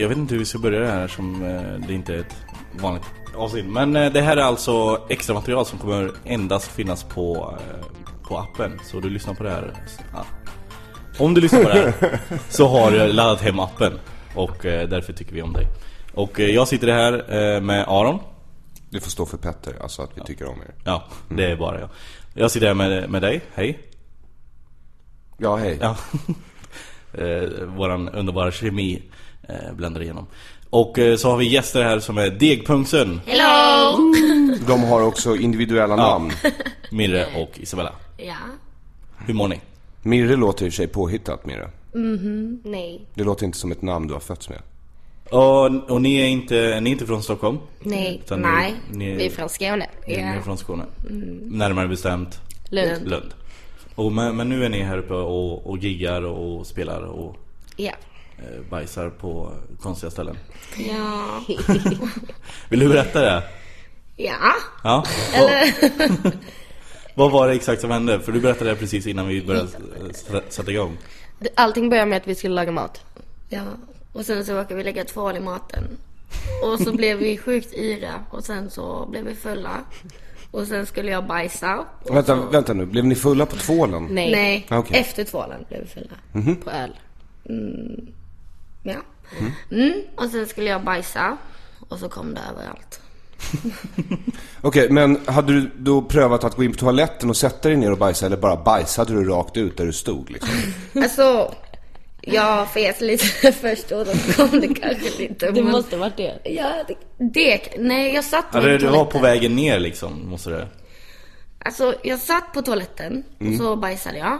jag vet inte hur vi ska börja det här som eh, det inte är ett vanligt avsnitt. Men eh, det här är alltså extra material som kommer endast finnas på, eh, på appen. Så du lyssnar på det här. Ja. Om du lyssnar på det här så har jag laddat hem appen. Och eh, därför tycker vi om dig. Och eh, jag sitter här eh, med Aron. Det får stå för Petter, alltså att vi tycker om er. Ja, det är bara jag. Jag sitter här med, med dig. Hej. Ja, hej. Ja. eh, våran underbara kemi eh, bländar igenom. Och eh, så har vi gäster här som är Degpungsen, Hello! De har också individuella namn. Mirre och Isabella. Ja. Hur mår ni? Mirre låter i sig påhittat, Mirre. Nej. Det låter inte som ett namn du har fötts med. Och, och ni är inte, ni är inte från Stockholm? Nej. Utan ni- Nej. ni- Vi är från Skåne. Ni är från Skåne? Närmare bestämt Lund. Lund. Och, men, men nu är ni här uppe och, och giggar och spelar och Ja. Eh, bajsar på konstiga ställen. Ja. Vill du berätta det? Ja. Ja. Eller? Vad var det exakt som hände? För du berättade det precis innan vi började sätta igång. Allting började med att vi skulle laga mat. Ja. Och sen så råkade vi lägga tvål i maten. Och så blev vi sjukt yra. Och sen så blev vi fulla. Och sen skulle jag bajsa. Vänta, så... vänta nu. Blev ni fulla på tvålen? Nej, Nej. Okej. Efter tvålen blev vi fulla. på öl. Ja. Mm. Och sen skulle jag bajsa. Och så kom det överallt. Okej, men hade du då prövat att gå in på toaletten och sätta dig ner och bajsa eller bara bajsade du rakt ut där du stod liksom? Alltså. Jag fes lite först och då kom det kanske lite. Det men- måste varit det. Ja, det, det. Nej, jag satt på det, du var toaletten. på vägen ner liksom, måste det? Alltså, jag satt på toaletten och Mm. så bajsade jag.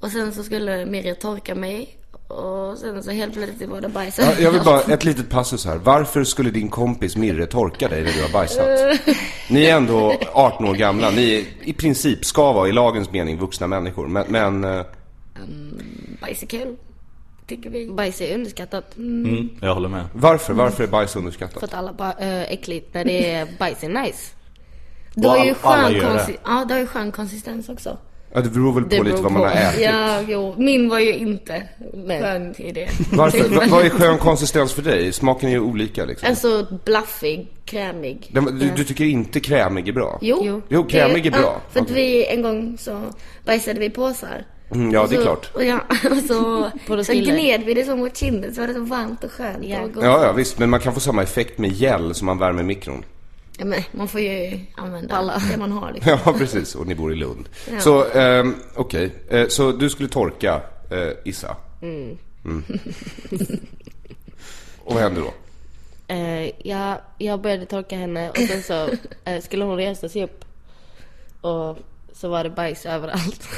Och sen så skulle Mirja torka mig. Och sen så helt plötsligt var det bajs Ja, jag vill bara, ett litet passus här. Varför skulle din kompis Mirre torka dig när du har bajsat? Ni är ändå 18 år gamla. Ni är, i princip ska vara i lagens mening vuxna människor. Men, men eh, Bajs är kul. Tycker vi. Bajs är underskattat. Mm, jag håller med. varför? Varför är bajs För underskattat? att alla bara, äh, äckligt när det är bajs är nice. Det har ju skön, konsi- ja, det har ju skön konsistens också. Ja, det beror väl på Det lite beror vad man har ätit. Ja, jo. Min var ju inte skön i det. Varför? Va- vad är skön konsistens för dig? Smaken är ju olika liksom. Alltså blaffig, krämig. Den- Du, du tycker inte krämig är bra? Jo. Jo. Jo, krämig är bra. Ja, för att vi en gång så bajsade vi påsar. Mm, ja, det är så, klart. Och ja, och så, På så gned vi det så mot kinden så var det så varmt och skönt Ja. och. Ja, ja, visst. Men man kan få samma effekt med gel som man värmer i mikron. Ja, men man får ju använda Alla. det man har liksom. Ja, precis. Och ni bor i Lund. Ja. Så, ehm, okej. Eh, så du skulle torka eh, Issa? Mm. Och vad hände då? Eh, jag, jag började torka henne och sen så eh, skulle hon resa sig upp. Och så var det bajs överallt.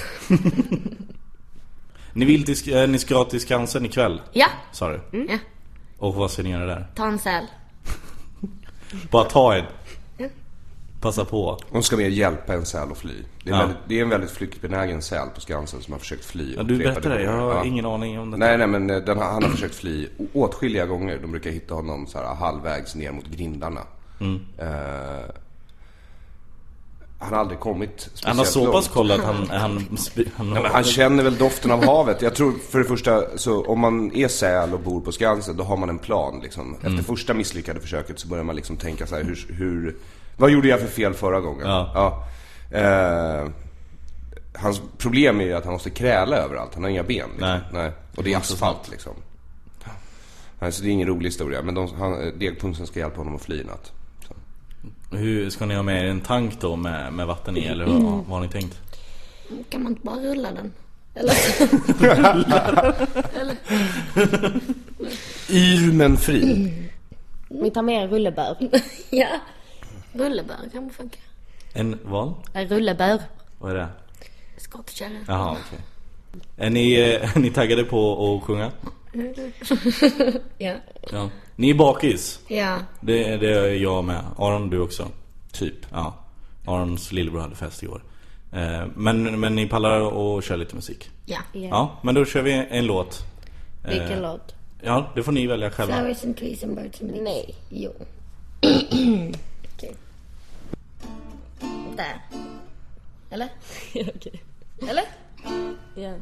Ni vill till, eh, ni ska till Skansen ikväll, Ja, sa du? ja. Och vad ska ni göra där? Ta en säl. Bara ta en. Passa på. Hon ska mer hjälpa en säl att fly. Det är, en Ja. väldigt, det är en väldigt flyktbenägen säl på Skansen som har försökt fly Ja, du berättade det, jag har Ja. ingen aning om det. Nej, nej, men eh, den, han har försökt fly åtskilliga gånger. De brukar hitta honom så här halvvägs ner mot grindarna. Mm. Eh, han har aldrig kommit speciellt Han har så pass koll att han... Han, han, men han känner väl doften av havet. Jag tror för det första, så om man är säl och bor på Skansen, då har man en plan liksom. Efter Mm. första misslyckade försöket så börjar man liksom tänka så här, hur, hur vad gjorde jag för fel förra gången? Ja. Eh, hans problem är ju att han måste kräla överallt, han har inga ben. Liksom. Nej. Och det är asfalt liksom. Alltså det är ingen rolig historia, men de, han, Degpungsen ska hjälpa honom att fly natt. Så. Hur ska ni ha med er en tank då med, med vatten i eller vad, vad har ni tänkt? Kan man inte bara rulla den? Eller? Yr men fri. Vi tar med en rullebör. ja. Rullebär kan funka. En vad? En rullebör. Vad är det? Skottkärra. Jaha, okej. Är ni, eh, är ni taggade på att sjunga? Ja. Ja. Ni är bakis. Ja. Det, det är jag med. Aron, du också? Typ, ja. Arons lillebror hade fest igår. Eh, Men, men ni pallar att köra lite musik? Ja. Ja, men då kör vi en låt. Vilken Eh, låt? Ja, det får ni välja själva. Flowers and trees and birds and bees. Nej. Jo. Där. Eller? Okej. Eller? Ja.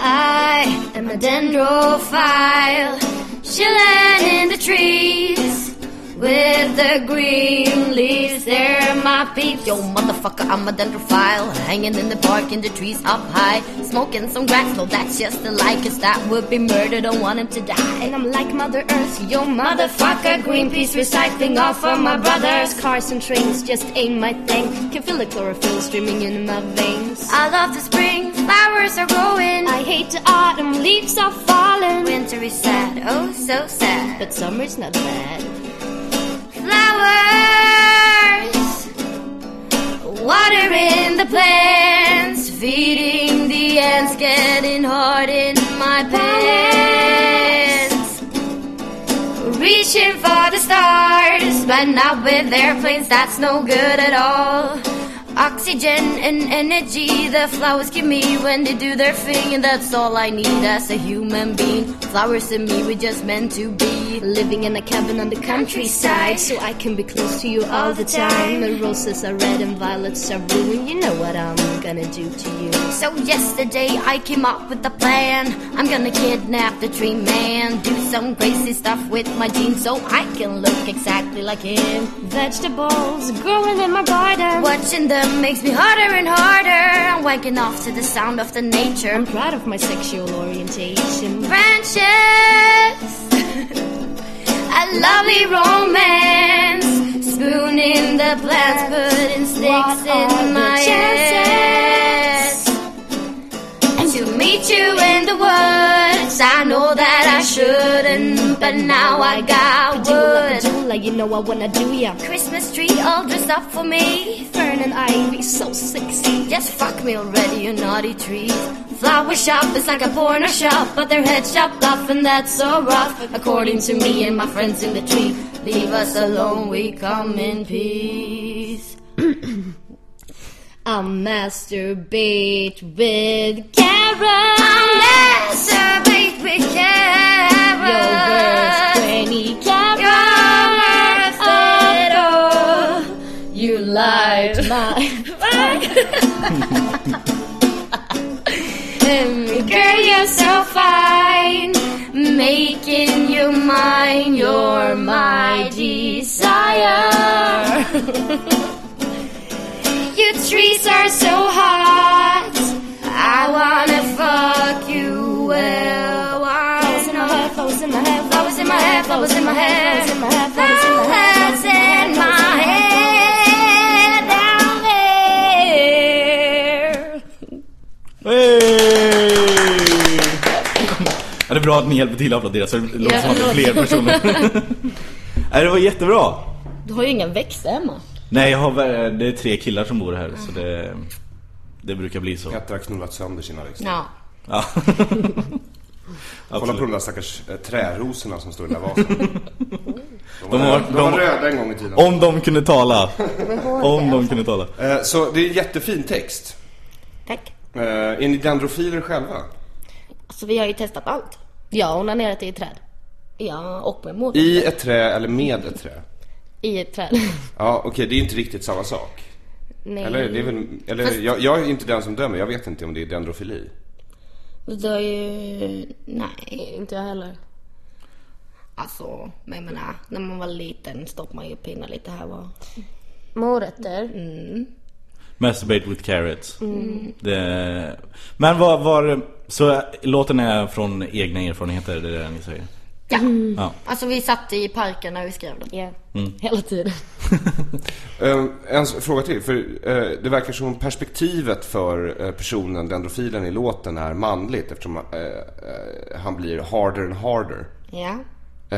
I am a dendrophile, chilling in the trees with the green leaves. They're my peeps. Yo, motherfucker, I'm a dendrophile, hanging in the park in the trees up high, smoking some grass. No, that's just lie, 'cause that would be murder. Don't want him to die. And I'm like Mother Earth, yo motherfucker. Greenpeace recycling off of my brothers. Cars and trains just ain't my thing. Can feel the chlorophyll streaming in my veins. I love the spring, flowers are growing. I hate the autumn, leaves are falling. Winter is sad, oh so sad. But summer's not bad. Flowers, watering the plants, feeding the ants, getting hard in my pants. Reaching for the stars, but not with airplanes, that's no good at all. Oxygen and energy, the flowers give me when they do their thing, and that's all I need as a human being. Flowers and me, we're just meant to be. Living in a cabin on the countryside, so I can be close to you all the time. The roses are red and violets are blue, and you know what I'm gonna do to you. So yesterday I came up with a plan. I'm gonna kidnap the tree man, do some crazy stuff with my jeans so I can look exactly like him. Vegetables growing in my garden. Watching them makes me harder and harder. I'm waking off to the sound of the nature. I'm proud of my sexual orientation. Branches, a lovely romance. Spooning the plants, putting sticks What in my chances? To meet you in the woods, I know that shouldn't, but now I got like wood. doula, you know I wanna do ya. Christmas tree all dressed up for me. Fern and ivy, so sexy. Just fuck me already, you naughty tree. Flower shop is like a porno shop, but their heads chopped off, and that's so rough. According to me and my friends in the tree, leave us alone, we come in peace. I'll masturbate with carrots. I'm masturbate with carrots. Your Granny Your carrots. birthday, Oh, you light my Girl, you're so fine, making you mine. You're my desire. you trees are so hot. I wanna fuck you well. Flowers in my hair, flowers in my hair, Flowers in my hair, flowers in my hair, flowers in my hair, flowers in my hair, flowers in my hair down there. Hey! Ja, det är bra att ni hjälper till att applådera så det låter som att det är fler personer. Nej, det var jättebra. Du har ju inga växter hemma. Nej, jag har, det är tre killar som bor här så det, det brukar bli så. Petter har knullat sönder sina växter. Ja. Ja. Kolla på de där stackars eh, trärosorna som står i den där vasen. De De var, de var de- röda en gång i tiden. Om de kunde tala. Om de kunde tala. Eh, Så det är en jättefin text. Tack. Eh, Är ni dendrofiler själva? Alltså vi har ju testat allt. Jag har onanerat i ett träd. Ja, och med mor. I ett trä eller med ett trä? I ett träd. Ja, okej, det är inte riktigt samma sak. Nej. Eller, det är väl, eller jag, jag är inte den som dömer, jag vet inte om det är dendrofili. Det är ju... Nej. Inte jag heller. Alltså, men jag menar, när man var liten stoppade man ju pinnar lite här var. Morötter. Masturbate with carrots. Det... Men vad var Så låten är från egna erfarenheter, det är det ni säger? Ja. Ja. Alltså vi satt i parken när vi skrev den. Ja. Hela tiden. Eh, en fråga till, för eh, det verkar som perspektivet för eh, personen, dendrofilen i låten är manligt eftersom eh, han blir harder and harder. Ja.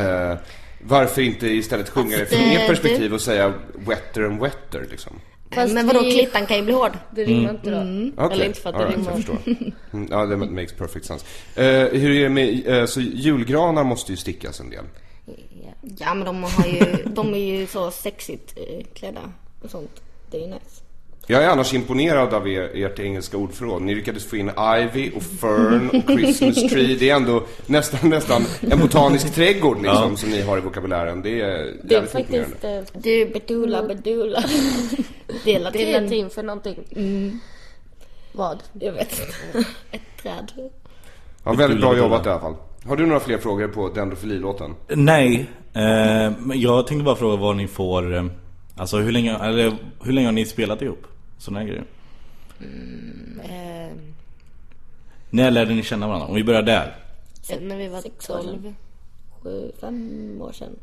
Eh, varför inte istället sjunga det Alltså, från det- ert perspektiv och säga wetter and wetter liksom? Fast men vadå, vi- klittan kan ju bli hård. Det rimmar inte då. Okej, Eller inte för att det right, rimmar. Mm, ja, det makes perfect sense. Eh, hur är det med, eh, så julgranar måste ju stickas en del. Ja men de har ju, de är ju så sexigt eh, klädda och sånt. Det är ju nice. Jag är annars imponerad av er, ert engelska ordförråd. Ni lyckades få in ivy och fern och Christmas tree. Det är ändå nästan, nästan en botanisk trädgård liksom som ni har i vokabulären. Det är Det är faktiskt Du, bedula, bedula. Det är det latin. är latin för någonting. Vad? Jag vet inte. Ett träd. Ja, väldigt bra jobbat i alla fall. Har du några fler frågor på dendrofililåten? Nej, eh, men jag tänkte bara fråga vad ni får eh, Alltså hur länge, eller hur länge har ni spelat ihop? Sådana grejer Eh, När lärde ni känna varandra? Om vi börjar där när vi var Sex år 12. sedan. Sju, fem år sedan.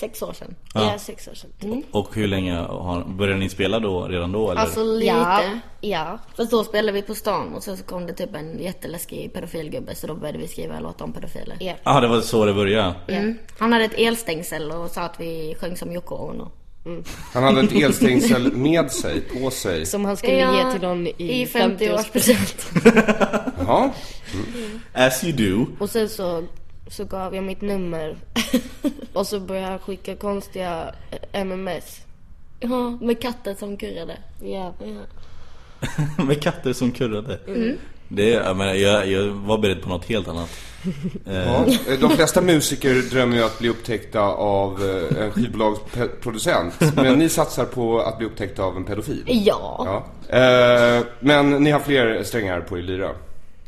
Sex år sedan. Ja, sex år sedan. Och hur länge har, började ni spela då, redan då eller? Alltså lite. Ja. ja. Fast då spelade vi på stan och så kom det typ en jätteläskig pedofilgubbe så då började vi skriva låtar om pedofiler. Ja. ah, det var så det började? Mm. Han hade ett elstängsel och sa att vi sjöng som Yoko Ono. Han hade ett elstängsel med sig, på sig. Som han skulle Ja, ge till någon i, i 50-årspresent. Jaha. As you do Och sen så, så gav jag mitt nummer. och så började han skicka konstiga eh, MMS. Ja, med katter som kurrade. Ja. Med katter som kurrade det, jag, menar, jag, jag var beredd på något helt annat eh, Ja. Eh, De flesta musiker drömmer ju att bli upptäckta av en skivbolagsproducent. Men ni satsar på att bli upptäckta av en pedofil. Ja. Ja. Men ni har fler strängar på er lyra.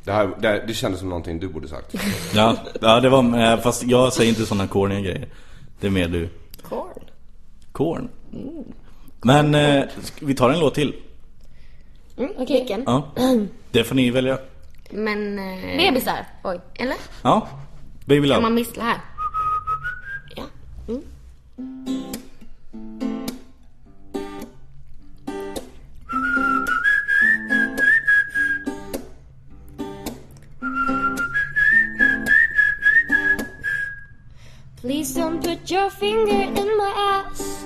Det, här, det, det kändes som någonting du borde sagt. ja, ja, det var, eh, fast jag säger inte sådana corniga grejer Det är mer du Korn. Korn Men eh, vi tar en låt till Mm, okej. Vilken? Ja, det får ni välja Men... Eh, Bebisar. Oj. Eller? Ja, Baby Kan man Love missla här? Please don't put your finger in my ass.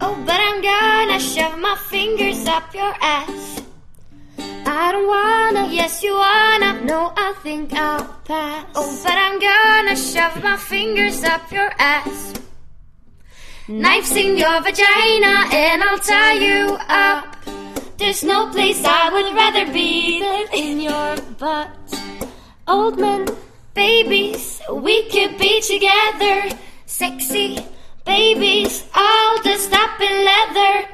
Oh, but I'm gonna shove my fingers up your ass. I don't wanna. Yes, you wanna. No, I think I'll pass. Oh, but I'm gonna shove my fingers up your ass. Knives in your vagina, and I'll tie you up. There's no place I would rather be than in your butt. Old men, babies. We could be together, sexy babies, all dressed up in leather.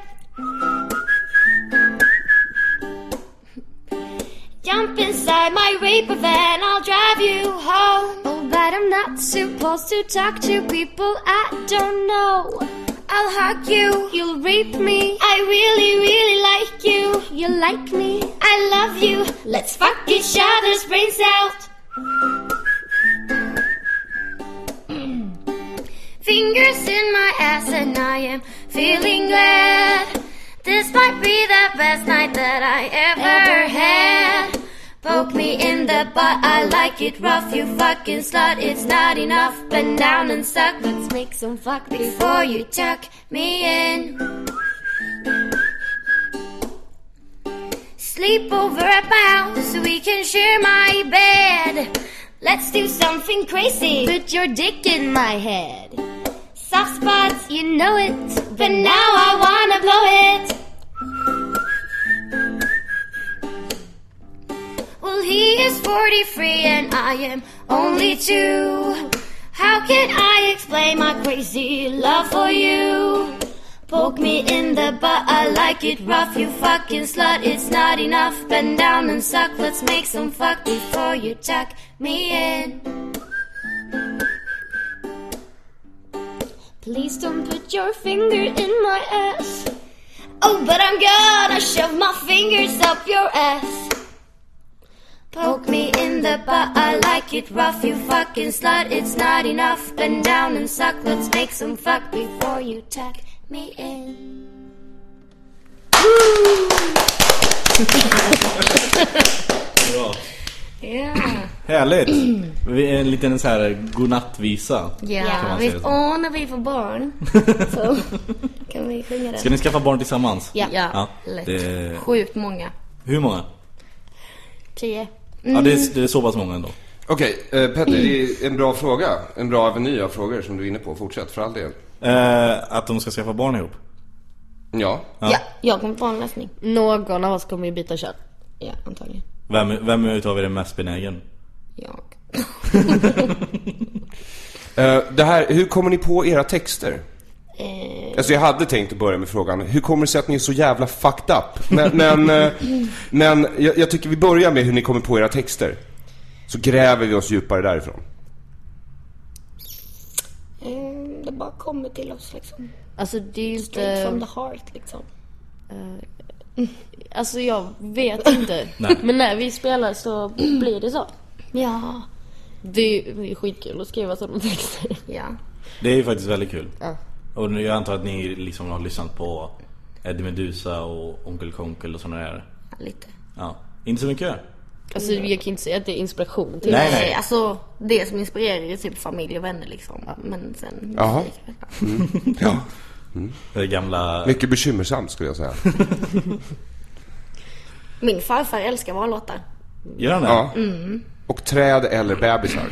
Jump inside my raper van, I'll drive you home. oh, but I'm not supposed to talk to people I don't know. I'll hug you. You'll rape me. I really, really like you. You like me. I love you. Let's fuck each other's brains out. Fingers in my ass, and I am feeling glad. This might be the best night that I ever had. Poke me in the butt, I like it rough, you fucking slut. It's not enough. Bend down and suck. Let's make some fuck before you tuck me in. Sleep over at my house so we can share my bed. Let's do something crazy. Put your dick in my head. Soft spots, You know it. but now I wanna blow it. Well, he is 43 and I am only two. How can I explain my crazy love for you? Poke me in the butt, I like it rough, you fucking slut, it's not enough. Bend down and suck, let's make some fuck before you tuck me in. Please don't put your finger in my ass. Oh, but I'm gonna shove my fingers up your ass. Poke me in the butt, I like it rough, you fucking slut, it's not enough. Bend down and suck, let's make some fuck before you tuck me in. Bra. Ja, Härligt! Vi är En liten så här godnattvisa. ja visst. Åh, när vi får barn så kan vi sjunga den. Ska ni skaffa barn tillsammans? Ja. Ja. lätt. Det... Sjukt många. Hur många? Tio. Ja, det är, det är så pass många ändå. Okej, eh, Petter, det är en bra fråga. En bra aveny av frågor som du är inne på. Fortsätt för all del. Eh, att de ska skaffa barn ihop. Ja. Ja. jag kommer på en lösning. Någon av oss kommer ju byta kön. Ja, antagligen. Vem, vem utav er är mest benägen? Jag. Eh, det här, hur kommer ni på era texter? Eh, Alltså jag hade tänkt att börja med frågan, hur kommer det sig att ni är så jävla fucked up? Men, men, eh, men jag, jag tycker vi börjar med hur ni kommer på era texter. Så gräver vi oss djupare därifrån. eh, det bara kommer till oss liksom. Alltså det är ju Straight from inte... the heart liksom. Alltså jag vet inte. Men när vi spelar så blir det så. Ja. Det är, det är skitkul att skriva sådana texter. Ja. Det är ju faktiskt väldigt kul. Ja. Och nu- jag antar att ni liksom har lyssnat på Eddie Meduza och Onkel Konkel och sådana där. Lite. Ja. Inte så mycket? Alltså jag kan inte säga att det är inspiration till Nej, det. nej. Alltså det som inspirerar är typ familj och vänner liksom. Men sen Jaha. musik. Ja. Det är gamla... Mycket bekymmersamt skulle jag säga. Min farfar älskar vallåtar. Gör han det? Ja. Och träd eller bebisar.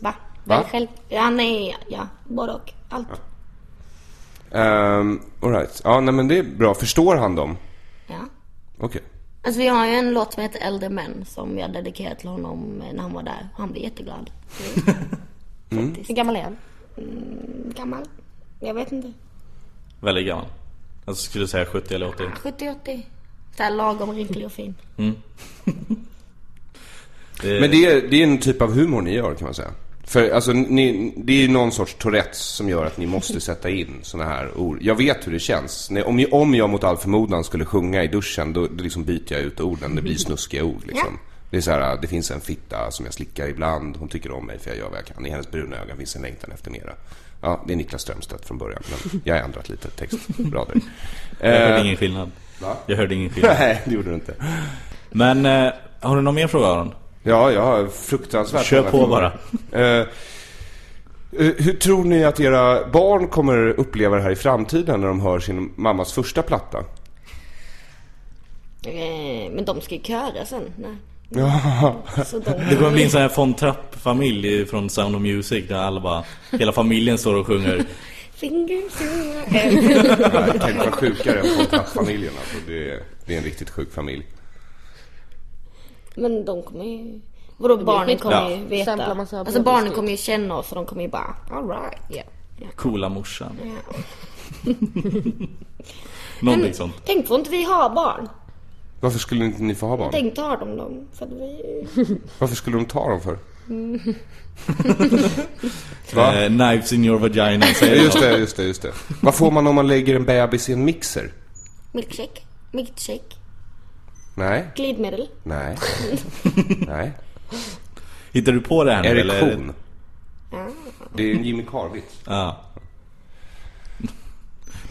Va? Va? Själv. Ja, nej, ja. Både och. Allt. Um, Alright. Ja, nej men det är bra. Förstår han dem? Ja. Okej. Alltså vi har ju en låt som heter Äldre män som jag dedikerar till honom när han var där. Han blev jätteglad. Hur gammal är han? Gammal? Jag vet inte. Väldigt gammal. Alltså skulle du säga 70 eller 80? 70-80. Såhär lagom rynklig och fin. Det, Men det är, det är en typ av humor ni gör kan man säga. För alltså, ni, det är ju någon sorts Tourettes som gör att ni måste sätta in såna här ord. Jag vet hur det känns. Om, jag- om jag mot all förmodan skulle sjunga i duschen, då, då liksom byter jag ut orden. Det blir snuskiga ord liksom. Det är så här, det finns en fitta som jag slickar ibland. Hon tycker om mig för jag gör vad jag kan. I hennes bruna ögon finns en längtan efter mera. Ja, det är Niklas Strömstedt från början. Men jag har ändrat lite textrader. jag hörde Eh, ingen skillnad. va? Jag hörde ingen skillnad. Nej, det gjorde du inte. Men eh, har du någon mer fråga Aron? Ja, jag har fruktansvärt Kör på bara. Eh, eh, hur tror ni att era barn kommer uppleva det här i framtiden när de hör sin mammas första platta? Eh, men de ska ju köra sen. Nej. Ja, Så de... Det kommer bli en sån här von Trapp-familj från Sound of Music där alla bara, hela familjen står och sjunger. Fingers in your hair. tänk vad sjukare än Fontapp-familjen alltså. Det är, det är en riktigt sjuk familj. Men de kommer ju... Vadå barnen kommer ju veta. Samplar massa Alltså barnen kommer ju känna oss och de kommer ju bara alright. Ja. Coola morsan. Ja. Någonting sånt. Tänk får inte vi ha barn? Varför skulle inte ni få ha barn? Tänk ta dem dem. För att vi... Varför skulle de ta dem för? Va? Eh, knives in your vagina, Ja, säger just de. det, just det, just det. Vad får man om man lägger en bebis i en mixer? Milkshake. Milkshake. Nej, Glidmedel. nej, nej. Hittar du på det här nu eller? Erektion. Det är en Jimmy Carr-vits. Ja.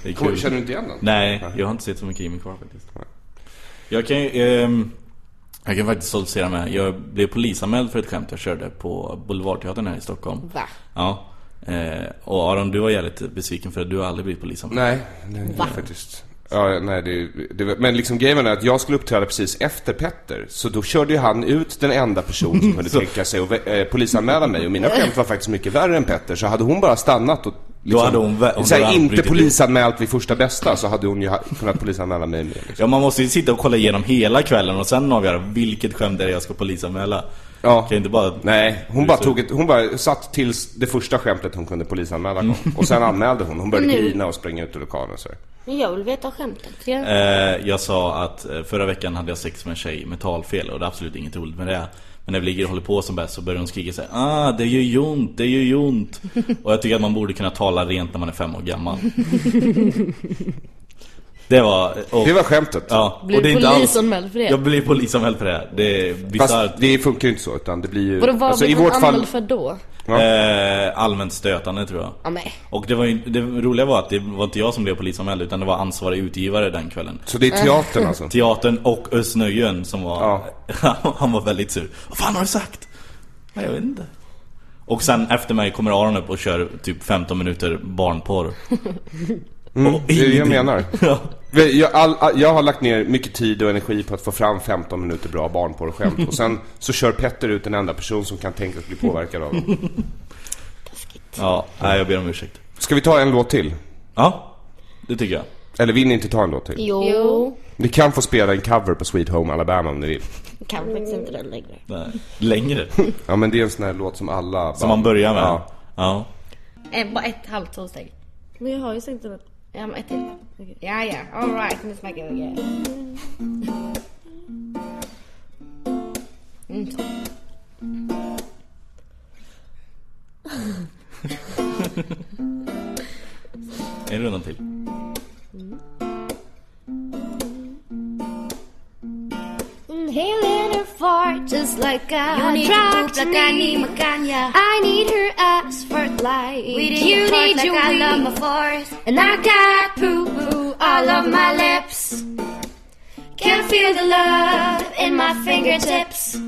Det är kul. Känner du inte igen den? Nej, jag har inte sett så mycket Jimmy Carr faktiskt. Jag kan ju, ehm, jag kan faktiskt stoltsera med, jag blev polisanmäld för ett skämt jag körde på Boulevardteatern här i Stockholm. Va? Ja. Eh, och Aron, du var jävligt besviken för att du har aldrig blivit polisanmäld. Nej, nej är faktiskt... Ja, nej, det, det, men liksom grejen är att jag skulle uppträda precis efter Petter. Så då körde ju han ut den enda person som kunde tänka sig att eh, polisanmäla mig. Och mina skämt var faktiskt mycket värre än Petter. Så hade hon bara stannat och Då hade hon, vä- hon så här, hade inte polisanmält vid första bästa så hade hon ju kunnat polisanmäla mig med. Liksom. Ja man måste ju sitta och kolla igenom hela kvällen och sen avgöra vilket skämt är det jag ska polisanmäla. Ja. Kan inte bara... Nej, hon bara tog ett, hon bara satt tills det första skämtet hon kunde polisanmäla kom. Och sen anmälde hon. Hon började grina och sprang ut ur lokalen så. Men jag vill veta skämtet. Eh, jag sa att eh, förra veckan hade jag sex med en tjej med talfel och det är absolut inget roligt med det. Men när vi ligger och håller på som bäst så börjar hon skrika så här, Ah, det gör ju ont, det gör ju ont. och jag tycker att man borde kunna tala rent när man är fem år gammal. det var... Och, Det var skämtet. Ja, Blir och det är du polisanmäld för det? Jag blir polisanmäld för det. Det är Fast bisarrt. det funkar ju inte så utan det blir ju... Vadå, vad alltså, blev i vårt fall... för då? Ja. Eh, allmänt stötande tror jag. Ja. Och det var ju, det roliga var att det var inte jag som blev polisanmäld utan det var ansvarig utgivare den kvällen. Så det är teatern alltså? Teatern och Östnöjen som var... Ja. han var väldigt sur. Vad fan har du sagt? Nej, jag vet inte. Och sen efter mig kommer Aron upp och kör typ 15 minuter barnporr. Mm, Och det är det jag menar. Ja. Jag, all, all, jag har lagt ner mycket tid och energi på att få fram 15 minuter bra barnporrskämt och sen så kör Petter ut en enda person som kan tänkas bli påverkad av dem. Ja, nej, jag ber om ursäkt. Ska vi ta en låt till? Ja, det tycker jag. Eller vill ni inte ta en låt till? Jo. Ni kan få spela en cover på Sweet Home Alabama om ni vill. Kan faktiskt inte den längre. Nej. Längre. Ja men det är en sån här låt som alla Som man börjar med. Ja. ja. Bara ett halvt tvåsteg. Men jag har ju sagt den. Ja, men ett till. Ja, ja. Alright, nu smackar vi igen. Mm, så. En runda till. Inhaling her fart just like a You need to drug poop to like I me. need my Kanye. I need her for life. We did you need like your I love my forest. And I got poo poo all over my lips. Can't feel the love in my fingertips.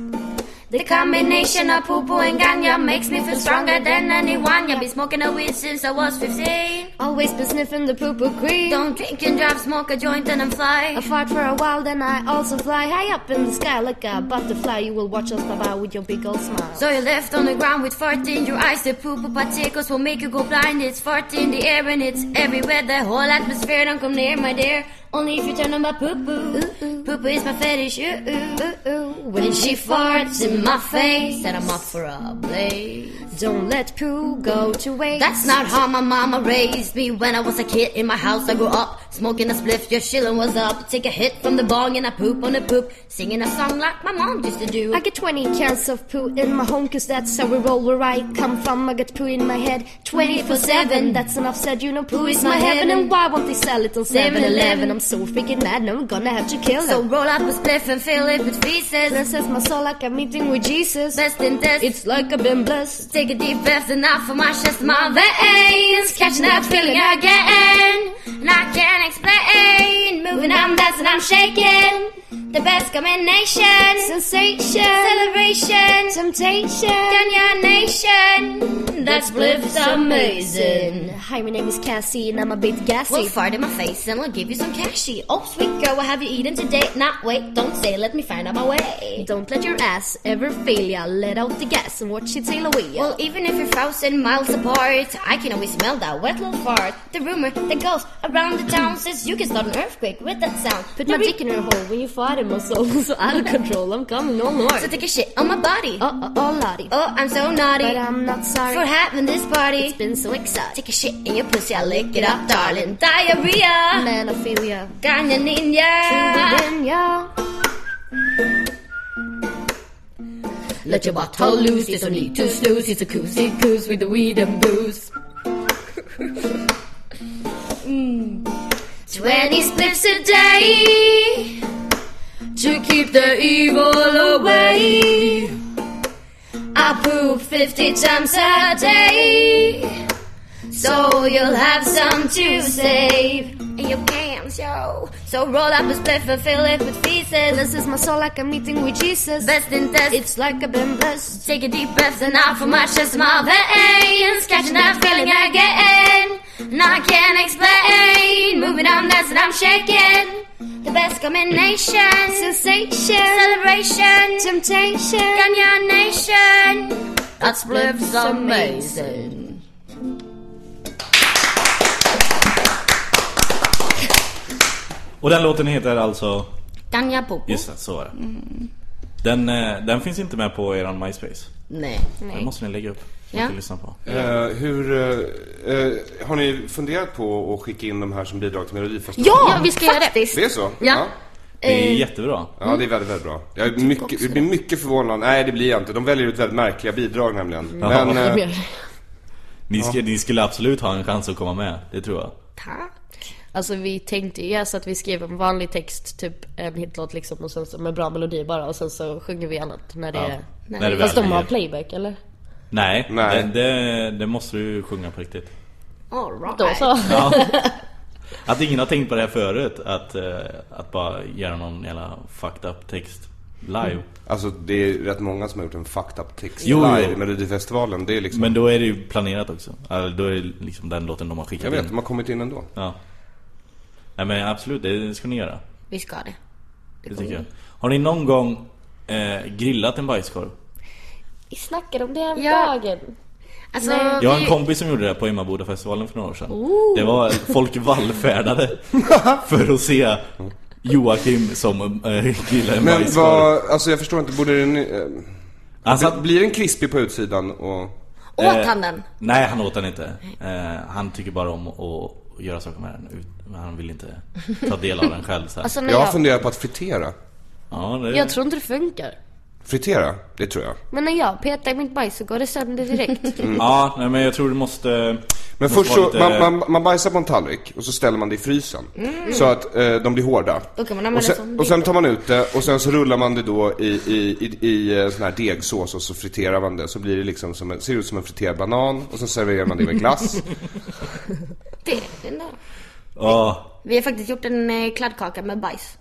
The combination of poo poo and ganja makes me feel stronger than anyone. I've been smoking a weed since I was 15. Always been sniffing the poo poo cream. Don't drink and drive, smoke a joint and I'm fly. I fart for a while, then I also fly high up in the sky like a butterfly. You will watch us bye bye with your big old smile. So you're left on the ground with fart in your eyes. The poop of particles will make you go blind. It's fart in the air and it's everywhere. The whole atmosphere don't come near, my dear. Only if you turn on my poo poo. Poo poo is my fetish. Ooh, ooh, ooh. When she farts in my face, and I'm up for a blaze. Don't let poo go to waste. That's not how my mama raised me when I was a kid in my house. I grew up smoking a spliff, Your chillin' was up. Take a hit from the bong and I poop on the poop, singing a song like my mom used to do. I get 20 cans of poo in my home cause that's how we roll where I come from. I get poo in my head 24 7. That's enough said, you know, poo is my heaven. And why won't they sell it on 7 Eleven? I'm so freaking mad, now I'm gonna have to kill So roll up a spliff and fill it with feces. This is my soul like I'm meeting with Jesus. Best in test. It's like I've been blessed. Take a deep breath and out from my chest, my veins catching that feeling again. And I can't explain. Moving, I'm dancing, I'm shaking. The best combination. Sensation, Celebration. temptation. Kenya Nation. That spliff's amazing. Hi, my name is Cassie and I'm a bit gassy. Well, fart in my face and I'll give you some cashy. Oh, sweet girl, what have you eaten today? Not wait, don't say, let me find out my way. Don't let your ass ever fail ya. Let out the gas and watch it sail away. Well, even if you're thousand miles apart, I can always smell that wet little fart. The rumor that goes around the town says you can start an earthquake with that sound. Put The my dick in your hole when you fart in my. So out of control, I'm coming all So take a shit on my body. Oh, oh, oh, lottie. Oh, I'm so naughty. But I'm not sorry. for having this party. It's been so exotic. Take a shit in your pussy, I'll lick it up, darling. Diarrhea. Man, I feel. Ganya ninja. Let your bottle loose, there's no need to snooze. It's a koozie goose with the weed and booze. Mm. Twenty spliffs a day to keep the evil away. I poop fifty times a day, so you'll have some to save. And you can show. So roll up a spliff and fill it with feces. This is my soul like I'm meeting with Jesus. Best in test. It's like I've been blessed. Take a deep breath and out from my chest, my veins catching that feeling again. And I can't explain. Moving on, dancing, I'm shaking. Welcoming sensation, celebration, temptation, Kenya nation. That's blibs amazing. Och den låten heter alltså... Ganja Popo. Just det, så var det. Mm. Den, eh, den finns inte med på eran MySpace. Nej. Den måste ni lägga upp. Ja. Ja. lyssna på. Eh, hur, eh, eh, har ni funderat på att skicka in de här som bidrag till Melodifestivalen? Ja, vi ska göra det. Det är så? Ja. Det är Eh, jättebra. Ja, det är väldigt, väldigt bra. Jag, är mycket, jag blir mycket förvånad. Nej, det blir jag inte. De väljer ut väldigt märkliga bidrag nämligen. Men, eh, Mer. Ni, ska, ni skulle absolut ha en chans att komma med, det tror jag. Tack. Alltså vi tänkte ju så att vi skrev en vanlig text, typ en hitlåt liksom och sen så med bra melodi bara och sen så sjunger vi annat när det Ja. är... När det Fast de har playback eller? Nej, Nej. Det, det, det måste du sjunga på riktigt. All right. Då så. Ja. Att ingen har tänkt på det här förut, att, eh, att bara göra någon jävla fucked up text live. alltså det är rätt många som har gjort en fucked up text Jo, live i Melodifestivalen. Det är liksom... Men då är det ju planerat också. Alltså, då är det liksom den låten de har skickat jag vet, in. de har kommit in ändå. Ja. Nej men absolut, det ska ni göra. Vi ska det. Det tycker jag. Har ni någon gång eh, grillat en bajskorv? Vi snackade om det här Ja. dagen. Alltså, Jag har en kompis som gjorde det på Emmabodafestivalen för några år sedan. Det var folk vallfärdade för att se Joakim som äh, grillar en Men vad, alltså jag förstår inte, borde den... Eh, Han satt, blir den krispig på utsidan och... Åt Eh, han den? Nej, han åt den inte. Eh, han tycker bara om att göra saker med den. Men han vill inte ta del av den själv. Så här. Alltså Jag har jag, funderat på att fritera. ja, det, jag tror inte det funkar. Fritera, det tror jag. Men när jag petar i mitt bajs så går det sönder direkt. ja, nej, men jag tror du måste... Men måste först så, lite- man, man, man bajsar på en tallrik och så ställer man det i frysen. Så att eh, de blir hårda. Då kan man Och använda det sen, som och sen tar man ut det och sen så rullar man det då i, i, i, i eh, sån här degsås och så friterar man det. Så blir det liksom som en, ser ut som en friterad banan och så serverar man det med glass. det. Den där. Ja, Vi har faktiskt gjort en eh, kladdkaka med bajs.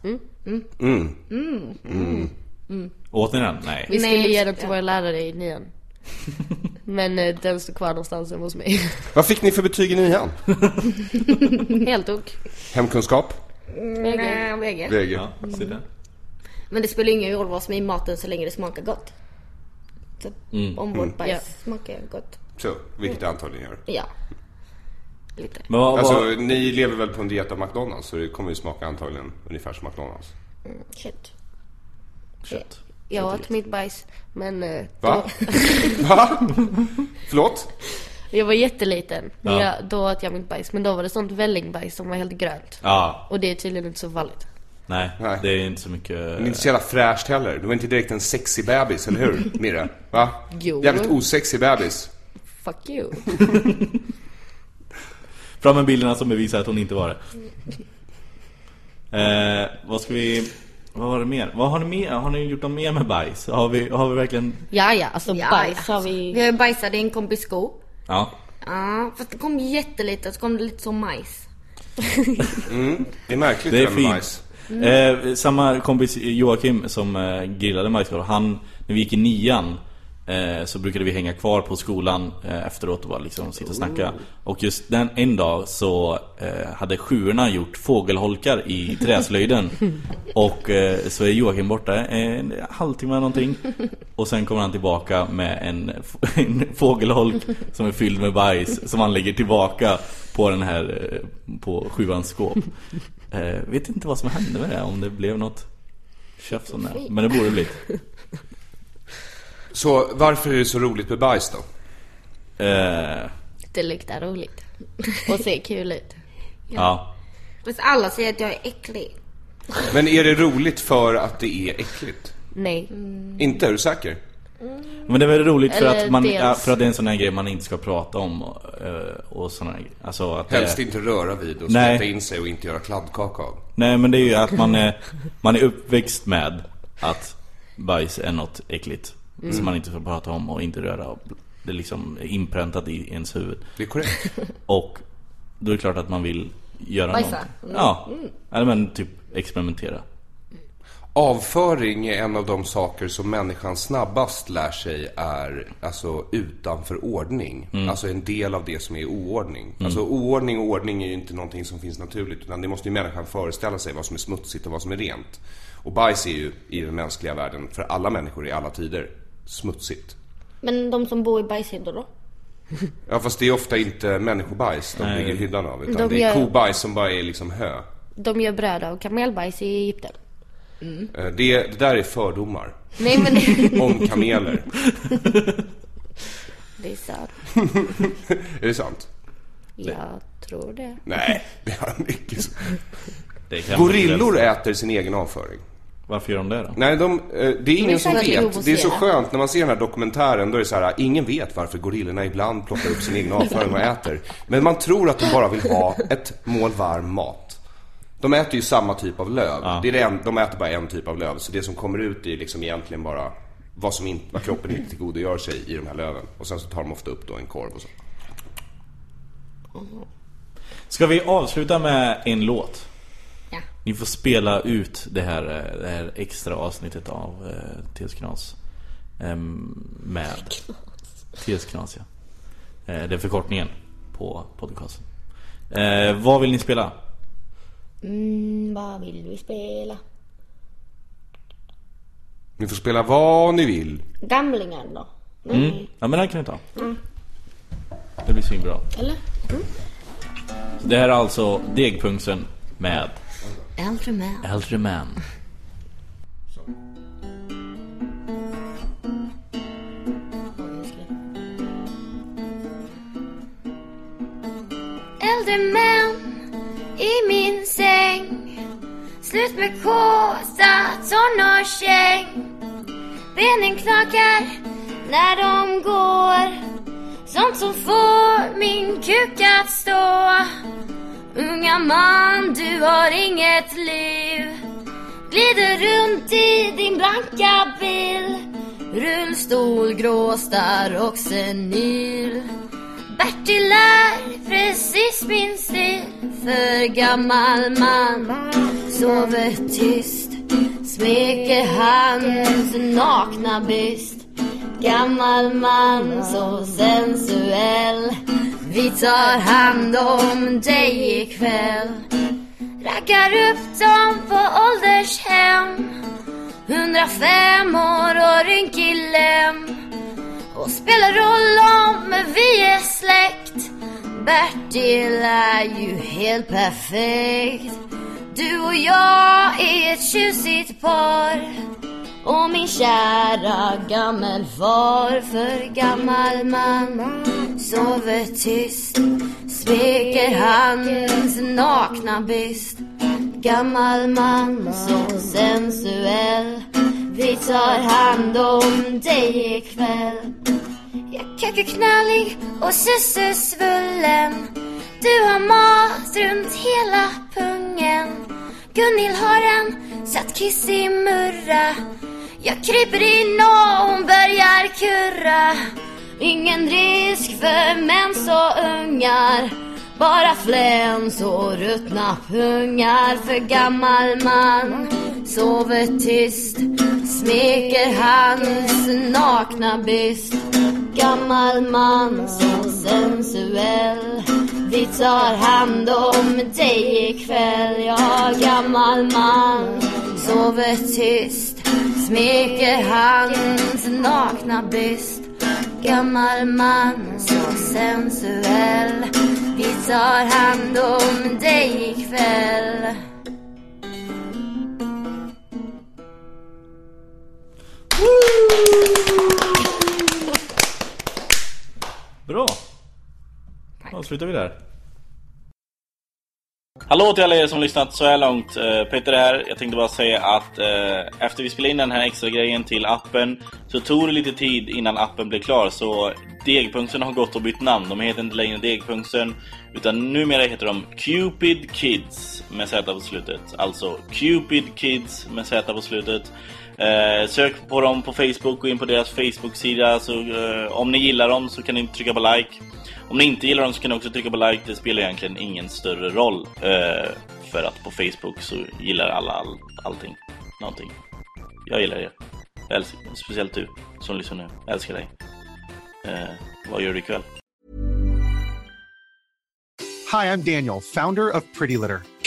Åt ni den? Nej. Vi skulle Nej, ge den till våra lärare i nian. Men eh, den står kvar någonstans hos mig. Vad fick ni för betyg i nian? Helt ok. Hemkunskap? Nej, VG. VG? Ja, där. Men det spelar ingen roll vad som är i maten så länge det smakar gott. Så Mm. om vårt bajs Ja. smakar gott. Så, vilket det antagligen gör. Ja. Lite. Men vad, Alltså, vad, ni lever väl på en diet av McDonalds så det kommer ju smaka antagligen ungefär som McDonalds. Kött. Kött? Jag åt mitt bajs. Men eh, Va? då, Va? Förlåt? jag var jätteliten. Men Ja. jag, då åt jag mitt bajs. Men då var det sånt vällingbajs som var helt grönt. Ja, Och det är tydligen inte så farligt. nej, Nej. det är inte så mycket... Men inte så jävla fräscht heller. Du var inte direkt en sexig bebis, eller hur Mirre? Va? Jo. Jävligt osexig bebis. Fuck you. Fram med bilderna som bevisar att hon inte var det. Eh, vad ska vi... Vad var det mer? Vad har ni mer? Har ni gjort något mer med bajs? Har vi, har vi verkligen... Ja, ja. Alltså Ja, bajs ja. har vi... Vi har bajsat i en kompis sko. Ja. Ja, fast det kom jättelite så kom det lite som majs. Det är märkligt Det är med fint. majs. Eh, samma kompis Joakim som eh, grillade majskorv, han, när vi gick i nian så brukade vi hänga kvar på skolan eh, efteråt och bara liksom sitta och snacka. Och just den en dag så eh, hade sjuorna gjort fågelholkar i träslöjden. och eh, så är Joakim borta en halvtimme eller någonting. Och sen kommer han tillbaka med en, en fågelholk som är fylld med bajs som han lägger tillbaka på den här, eh, på sjuans skåp. Eh, vet inte vad som hände med det, om det blev något tjafs om det. Men det borde blivit. Så varför är det så roligt med bajs då? Eh, Det luktar roligt. Och ser kul ut. ja. Fast alla säger att jag är äcklig. Men är det roligt för att det är äckligt? Nej. Inte? Är du säker? Men det är väl roligt för Eller att, man, dels- ja, för att det är en sån här grej man inte ska prata om och, eh, och såna här, alltså att det- Helst inte röra vid och släta in sig och inte göra kladdkaka av. Nej men det är ju att man är, man är uppväxt med att bajs är något äckligt. Som man inte får prata om och inte röra. Det är liksom inpräntat i ens huvud. Det är korrekt. Och då är det klart att man vill göra Bajsa? något. Ja, eller men typ experimentera. Avföring är en av de saker som människan snabbast lär sig är alltså utanför ordning. Alltså en del av det som är oordning. Alltså oordning och ordning är ju inte någonting som finns naturligt utan det måste ju människan föreställa sig vad som är smutsigt och vad som är rent. Och bajs är ju i den mänskliga världen för alla människor i alla tider smutsigt. Men de som bor i bajshyddor då? Ja fast det är ofta inte människobajs de Nej. ligger i hyddan av utan De det är gör- kobajs som bara är liksom hö. de gör bröd av kamelbajs i Egypten. Eh, Det, det där är fördomar. Nej men det, Om kameler. det är sant. är det sant? Jag tror det. Nej, det är mycket så. Det Gorillor äter sin egen avföring. Varför gör de det då? Nej, de, eh, det är ingen som säkert vet. Det är så skönt när man ser den här dokumentären. Då är det så här, ingen vet varför gorillorna ibland plockar upp sin egen avföring och äter. Men man tror att de bara vill ha ett mål varm mat. De äter ju samma typ av löv. Det är det en, de äter bara en typ av löv. Så det som kommer ut är liksom egentligen bara vad, som inte, vad kroppen inte tillgodogör sig i de här löven. Och sen så tar de ofta upp då en korv och så. Ska vi avsluta med en låt? Ni får spela ut det här, eh, det här extra avsnittet av eh, TS Knas. Ehm, med TS Knas ja. Eh, det är förkortningen på podcasten. Eh, vad vill ni spela? Mm, vad vill vi spela? Ni får spela vad ni vill. Gamlingar då? Mm. Ja men den kan vi ta. Det blir svinbra. Eller? Det här är alltså Degpungsen med Äldre män. Äldre män. Äldre män i min säng Slut med kåta tonårsgäng Benen knakar när de går Sånt som får min kuk att stå Unga man, du har inget liv. Glider runt i din blanka bil. Rullstol, gråstarr och senil. Bertil är precis min stil. För gammal man sover tyst. Smeker hans nakna byst. Gammal man så sensuell. Vi tar hand om dig ikväll. Raggar upp dem på åldershem. 105 år och rynkig lem. Och spelar roll om vi är släkt. Bertil är ju helt perfekt. Du och jag är ett tjusigt par. Och min kära gammelfar För gammal man sover tyst Smeker hans nakna byst. Gammal man så sensuell Vi tar hand om dig ikväll. Jag kakar knallig och sussusvullen Du har mat runt hela pungen. Gunhild har en satt kiss i murra. Jag kryper in och hon börjar kurra. Ingen risk för mens och ungar. Bara fläns och ruttna pungar. För gammal man Sover tyst, smeker hans nakna byst. Gammal man så sensuell. Vi tar hand om dig ikväll. Ja, gammal man sover tyst. Smeker hans nakna byst. Gammal man så sensuell. Vi tar hand om dig ikväll. Bra. Då slutar vi där. Hallå till alla er som lyssnat så här långt. Eh, Peter här. Jag tänkte bara säga att eh, efter vi spelade in den här extra grejen till appen så tog det lite tid innan appen blev klar. Så Degpunkten har gått och bytt namn. De heter inte längre Degpunkten utan numera heter de Cupid Kids med Z på slutet. Alltså Cupid Kids med Z på slutet. Eh, sök på dem på Facebook, gå in på deras Facebook-sida. Så, eh, om ni gillar dem så kan ni trycka på like. Om ni inte gillar dem så kan ni också trycka på like. Det spelar egentligen ingen större roll. Eh, för att på Facebook så gillar alla all, allting. Någonting. Jag gillar er. Jag älskar, speciellt du som lyssnar nu. Jag älskar dig. Eh, vad gör du ikväll? Hi, I'm Daniel, founder of Pretty Litter.